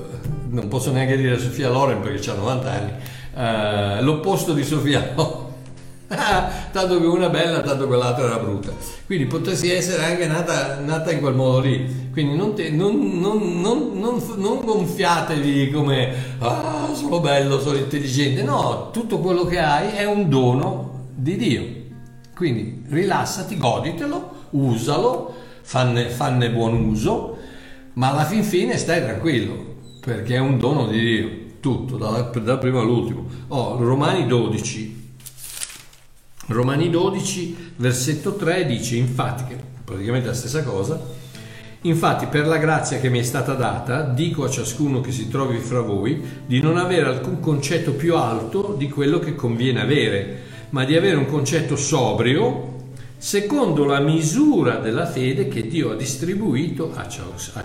non posso neanche dire Sofia Loren perché ha 90 anni, eh, l'opposto di Sofia Loren tanto che una è bella, tanto quell'altra era brutta. Quindi potresti essere anche nata, nata in quel modo lì. Quindi non, te, non, non, non, gonfiatevi come ah, sono bello, sono intelligente. No, tutto quello che hai è un dono di Dio. Quindi rilassati, goditelo, usalo, fanne, fanne buon uso, ma alla fin fine stai tranquillo, perché è un dono di Dio, tutto, dal, dal primo all'ultimo. Oh, Romani 12, Romani 12, versetto 3 dice infatti, che praticamente la stessa cosa, infatti per la grazia che mi è stata data, dico a ciascuno che si trovi fra voi di non avere alcun concetto più alto di quello che conviene avere, ma di avere un concetto sobrio, secondo la misura della fede che Dio ha distribuito a,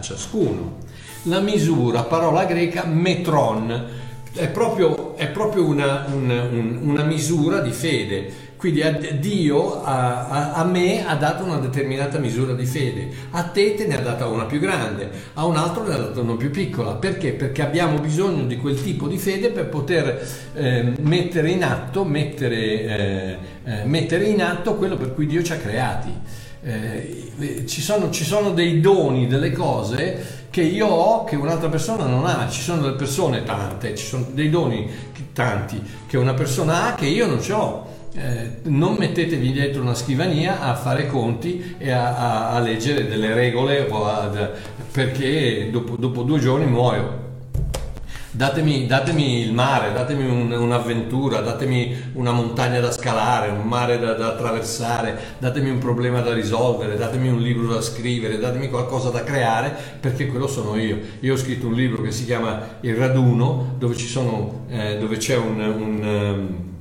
ciascuno. La misura, parola greca metron, è proprio, è proprio una, una, una misura di fede quindi Dio a, a, a, me ha dato una determinata misura di fede, a te te ne ha data una più grande, a un altro ne ha data una più piccola. Perché? Perché abbiamo bisogno di quel tipo di fede per poter eh, mettere in atto, mettere, eh, eh, mettere in atto quello per cui Dio ci ha creati. Eh, ci sono, ci sono dei doni, delle cose che io ho che un'altra persona non ha. Ci sono delle persone tante, ci sono dei doni tanti che una persona ha che io non ho eh, non mettetevi dietro una scrivania a fare conti e a, a, a leggere delle regole a, perché dopo, dopo, due giorni muoio. Datemi, datemi il mare, datemi un, un'avventura, datemi una montagna da scalare, un mare da, da, attraversare, datemi un problema da risolvere, datemi un libro da scrivere, datemi qualcosa da creare, perché quello sono io. Io ho scritto un libro che si chiama Il raduno, dove, sono, eh, dove c'è un, un um,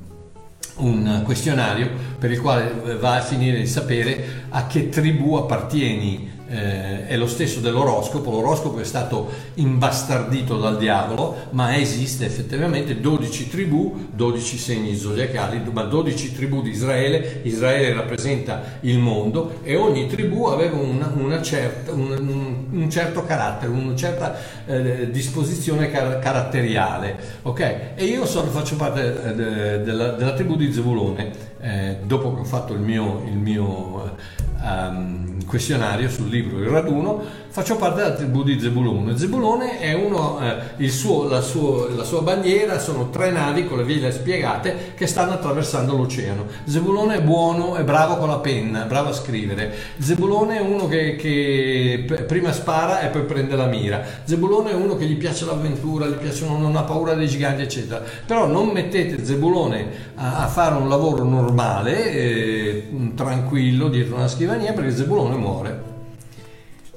un questionario per il quale va a finire di sapere a che tribù appartieni eh, è lo stesso dell'oroscopo, l'oroscopo è stato imbastardito dal diavolo, ma esiste effettivamente 12 tribù, 12 segni zodiacali, ma 12 tribù di Israele, Israele rappresenta il mondo e ogni tribù aveva una, una certa, un, un, certo carattere, una certa eh, disposizione car- caratteriale, ok? E io sono, faccio parte eh, de, della, della, tribù di Zebulone, eh, dopo che ho fatto il mio, il mio um, questionario sul libro Il raduno, faccio parte della tribù di Zebulone. Zebulone è uno, eh, suo, la, suo, la, sua bandiera sono tre navi con le ville spiegate che stanno attraversando l'oceano. Zebulone è buono, è bravo con la penna, bravo a scrivere. Zebulone è uno che, che prima spara e poi prende la mira. Zebulone è uno che gli piace l'avventura, gli piace, non ha paura dei giganti, eccetera. Però non mettete Zebulone a, a fare un lavoro normale, eh, tranquillo, dietro una scrivania, perché Zebulone muore.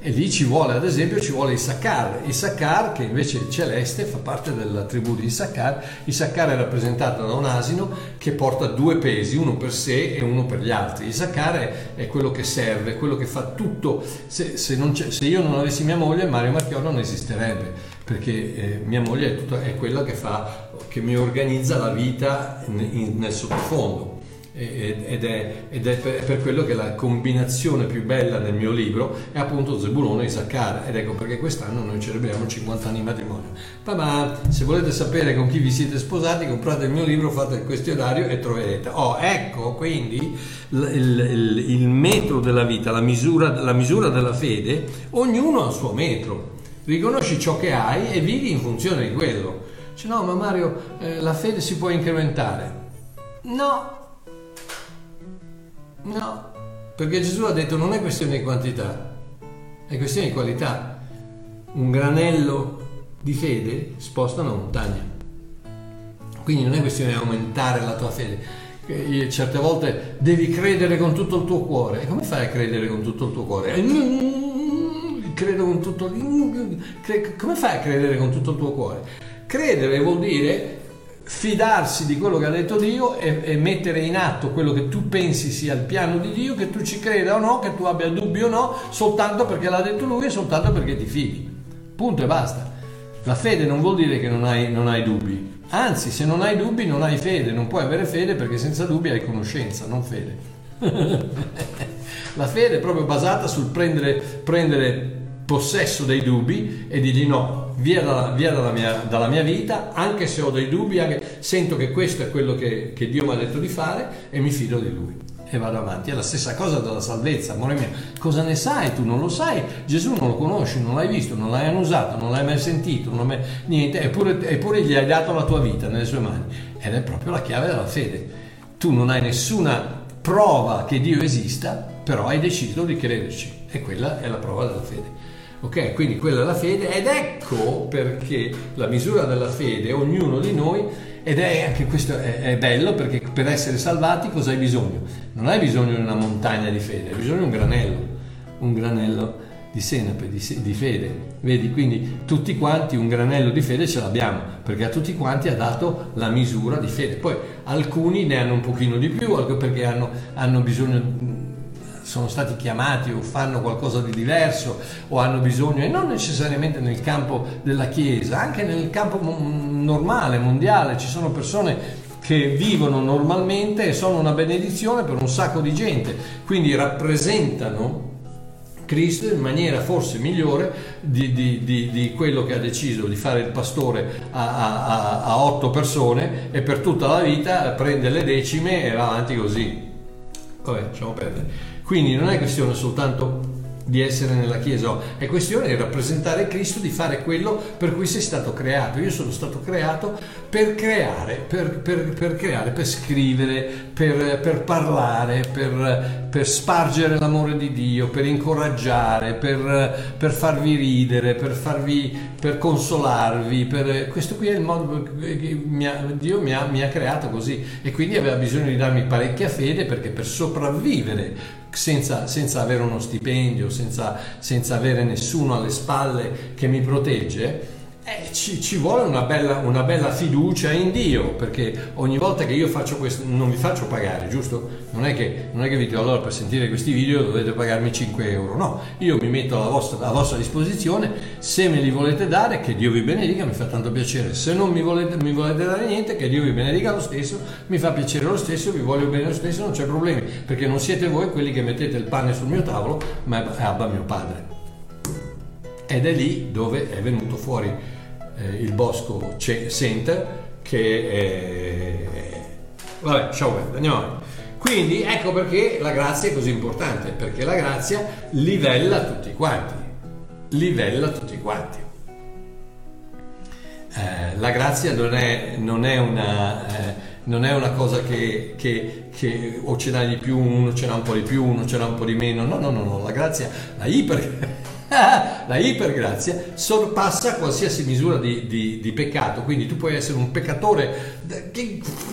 E lì ci vuole, ad esempio, ci vuole Issachar. Issachar, che invece è celeste, fa parte della tribù di Issachar. Issachar è rappresentato da un asino che porta due pesi, uno per sé e uno per gli altri. Issachar è, è quello che serve, quello che fa tutto. Se, se, se, io non avessi mia moglie, Mario Marchiò non esisterebbe, perché eh, mia moglie è, tutta, è quella che, fa, che mi organizza la vita in, in, nel sottofondo ed è, ed è per, per, quello che la combinazione più bella nel mio libro è appunto Zebulone e Isaccar ed ecco perché quest'anno noi celebriamo 50 anni di matrimonio. Ma se volete sapere con chi vi siete sposati comprate il mio libro fate il questionario e troverete. Oh ecco quindi il, il, il metro della vita la misura, la misura della fede ognuno ha il suo metro. Riconosci ciò che hai e vivi in funzione di quello. Cioè, no ma Mario eh, la fede si può incrementare? No No, perché Gesù ha detto non è questione di quantità, è questione di qualità. Un granello di fede sposta una montagna. Quindi non è questione di aumentare la tua fede. Certe volte devi credere con tutto il tuo cuore. E come fai a credere con tutto il tuo cuore? Credo con tutto. Come fai a credere con tutto il tuo cuore? Credere vuol dire fidarsi di quello che ha detto Dio e, e, mettere in atto quello che tu pensi sia il piano di Dio, che tu ci creda o no, che tu abbia dubbi o no, soltanto perché l'ha detto Lui e soltanto perché ti fidi. Punto e basta. La fede non vuol dire che non hai, non hai dubbi, anzi se non hai dubbi non hai fede, non puoi avere fede perché senza dubbi hai conoscenza, non fede. La fede è proprio basata sul prendere, prendere possesso dei dubbi e dirgli no, via dalla, via dalla, mia, dalla mia, vita, anche se ho dei dubbi, anche, sento che questo è quello che, che Dio mi ha detto di fare e mi fido di Lui e vado avanti. È la stessa cosa della salvezza, amore mio. Cosa ne sai? Tu non lo sai. Gesù non lo conosci, non l'hai visto, non l'hai annusato, non l'hai mai sentito, mai... niente, eppure, eppure gli hai dato la tua vita nelle sue mani. Ed è proprio la chiave della fede. Tu non hai nessuna prova che Dio esista, però hai deciso di crederci e quella è la prova della fede. Ok, quindi quella è la fede ed ecco perché la misura della fede, ognuno di noi, ed è anche questo è, è, bello perché per essere salvati cosa hai bisogno? Non hai bisogno di una montagna di fede, hai bisogno di un granello, un granello di senape, di, di fede. Vedi, quindi tutti quanti un granello di fede ce l'abbiamo, perché a tutti quanti ha dato la misura di fede. Poi alcuni ne hanno un pochino di più, perché hanno, hanno bisogno sono stati chiamati o fanno qualcosa di diverso o hanno bisogno, e non necessariamente nel campo della Chiesa, anche nel campo normale, mondiale, ci sono persone che vivono normalmente e sono una benedizione per un sacco di gente, quindi rappresentano Cristo in maniera forse migliore di, di, di, di, quello che ha deciso di fare il pastore a, a, a, otto persone e per tutta la vita prende le decime e va avanti così. Vabbè, lasciamo perdere. Quindi non è questione soltanto di essere nella Chiesa, è questione di rappresentare Cristo, di fare quello per cui sei stato creato. Io sono stato creato per creare, per, per, per, creare, per scrivere, per, per parlare, per, spargere l'amore di Dio, per incoraggiare, per, farvi ridere, per, farvi, per consolarvi. questo qui è il modo che Dio mi ha, mi ha creato così e quindi aveva bisogno di darmi parecchia fede perché per sopravvivere senza, senza avere uno stipendio, senza, senza avere nessuno alle spalle che mi protegge, eh, ci, ci, vuole una bella, una bella, fiducia in Dio, perché ogni volta che io faccio questo, non vi faccio pagare, giusto? Non è che, non è che vi dico allora per sentire questi video dovete pagarmi 5 euro, no, io mi metto alla vostra, alla vostra disposizione, se me li volete dare, che Dio vi benedica, mi fa tanto piacere, se non mi volete, mi volete dare niente, che Dio vi benedica lo stesso, mi fa piacere lo stesso, vi voglio bene lo stesso, non c'è problemi, perché non siete voi quelli che mettete il pane sul mio tavolo, ma è Abba mio padre. Ed è lì dove è venuto fuori eh, il Bosco Center che è... Vabbè, ciao, andiamo avanti. Quindi ecco perché la grazia è così importante, perché la grazia livella tutti quanti, livella tutti quanti. Eh, la grazia non è, non è, una, eh, non è una, cosa che, che, che, o ce n'hai di più, uno ce n'ha un po' di più, uno ce n'ha un po' di meno, no, no, no, no. la grazia, la iper la ipergrazia sorpassa qualsiasi misura di, di, di, peccato, quindi tu puoi essere un peccatore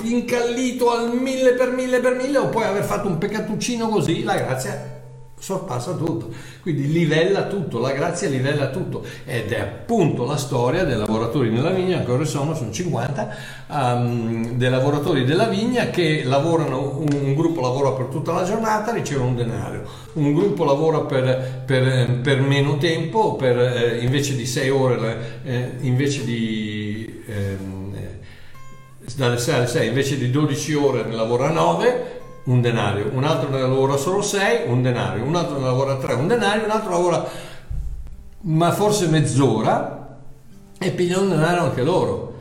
incallito al mille per mille per mille o puoi aver fatto un peccatuccino così, la grazia sorpassa tutto, quindi livella tutto, la grazia livella tutto. Ed è appunto la storia dei lavoratori nella vigna, ancora sono, sono 50, um, dei lavoratori della vigna che lavorano, un, un, gruppo lavora per tutta la giornata, riceve un denaro, un gruppo lavora per, per, per meno tempo, per, eh, invece di 6 ore, eh, invece di... Ehm, dalle 6 alle 6 invece di 12 ore ne lavora 9 un denario, un altro ne lavora solo 6, un denario, un altro ne lavora 3, un denario, un altro lavora ma forse mezz'ora e pigliano un denario anche loro.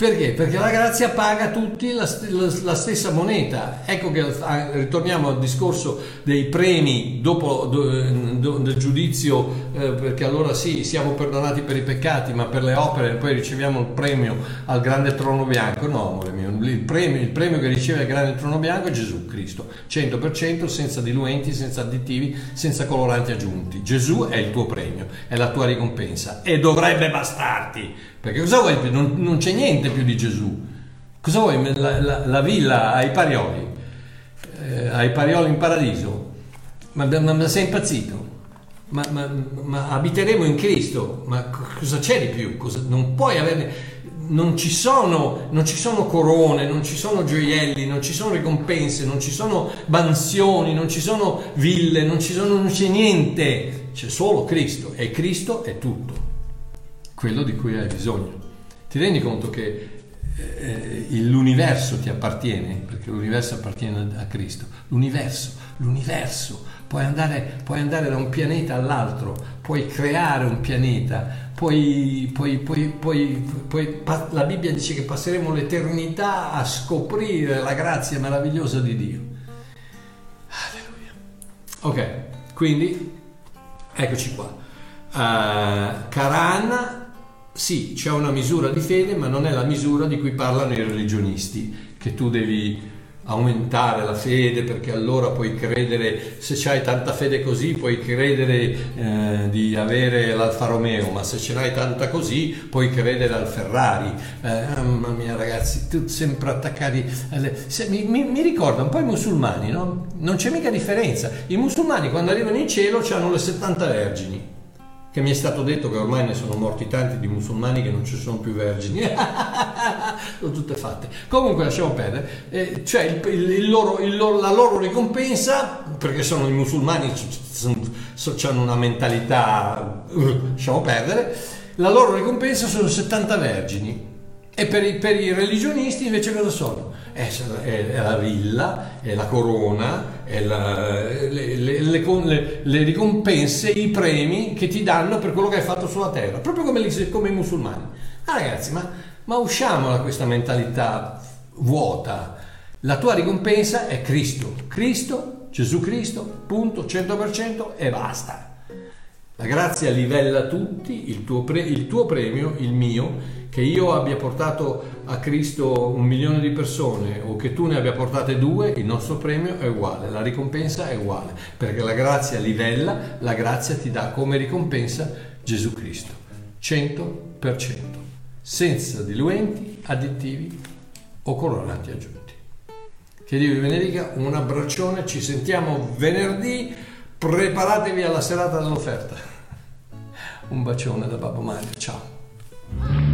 Perché? Perché la grazia paga tutti la, la, la, stessa moneta. Ecco che ritorniamo al discorso dei premi dopo do, do, del giudizio, eh, perché allora sì, siamo perdonati per i peccati, ma per le opere poi riceviamo il premio al grande trono bianco. No, amore mio, il premio, il premio che riceve il grande trono bianco è Gesù Cristo, 100% senza diluenti, senza additivi, senza coloranti aggiunti. Gesù è il tuo premio, è la tua ricompensa e dovrebbe bastarti perché cosa vuoi? Non, non c'è niente più di Gesù. Cosa vuoi? La, la, la villa ai Parioli, eh, ai Parioli in paradiso. Ma, ma, ma sei impazzito? Ma, ma, ma, abiteremo in Cristo, ma cosa c'è di più? Cosa, non puoi averne. Non ci, sono, non ci sono corone, non ci sono gioielli, non ci sono ricompense, non ci sono mansioni, non ci sono ville, non, ci sono, non c'è niente, c'è solo Cristo e Cristo è tutto quello di cui hai bisogno. Ti rendi conto che eh, l'universo ti appartiene, perché l'universo appartiene a Cristo. L'universo, l'universo. Puoi andare, puoi andare da un pianeta all'altro, puoi creare un pianeta, puoi, puoi, puoi, la Bibbia dice che passeremo l'eternità a scoprire la grazia meravigliosa di Dio. Alleluia. Ok, quindi eccoci qua. Uh, Caran sì, c'è una misura di fede, ma non è la misura di cui parlano i religionisti, che tu devi aumentare la fede perché allora puoi credere, se hai tanta fede così, puoi credere eh, di avere l'Alfa Romeo, ma se ce l'hai tanta così, puoi credere al Ferrari. Eh, mamma mia ragazzi, tutti sempre attaccati. Alle... Se, mi, mi, mi, ricorda un po' i musulmani, no? Non c'è mica differenza. I musulmani quando arrivano in cielo hanno le 70 vergini che mi è stato detto che ormai ne sono morti tanti di musulmani che non ci sono più vergini, sono tutte fatte. Comunque lasciamo perdere, eh, cioè il, il, il loro, loro, la loro ricompensa, perché sono i musulmani, hanno una mentalità, uh, lasciamo perdere, la loro ricompensa sono 70 vergini. E per i, per i religionisti invece cosa sono? È, è, è, la villa, è la corona, è la, le, le, le, le, ricompense, i premi che ti danno per quello che hai fatto sulla terra, proprio come, come i musulmani. Ah, ragazzi, ma, ma usciamo da questa mentalità vuota. La tua ricompensa è Cristo. Cristo Gesù Cristo, punto, 100% e basta. La grazia livella tutti, il tuo, pre- il tuo premio, il mio, che io abbia portato a Cristo un milione di persone o che tu ne abbia portate due, il nostro premio è uguale, la ricompensa è uguale, perché la grazia livella, la grazia ti dà come ricompensa Gesù Cristo, 100%, senza diluenti, additivi o coloranti aggiunti. Che Dio vi benedica, un abbraccione, ci sentiamo venerdì, preparatevi alla serata dell'offerta. Un bacione da Babbo Mario, ciao.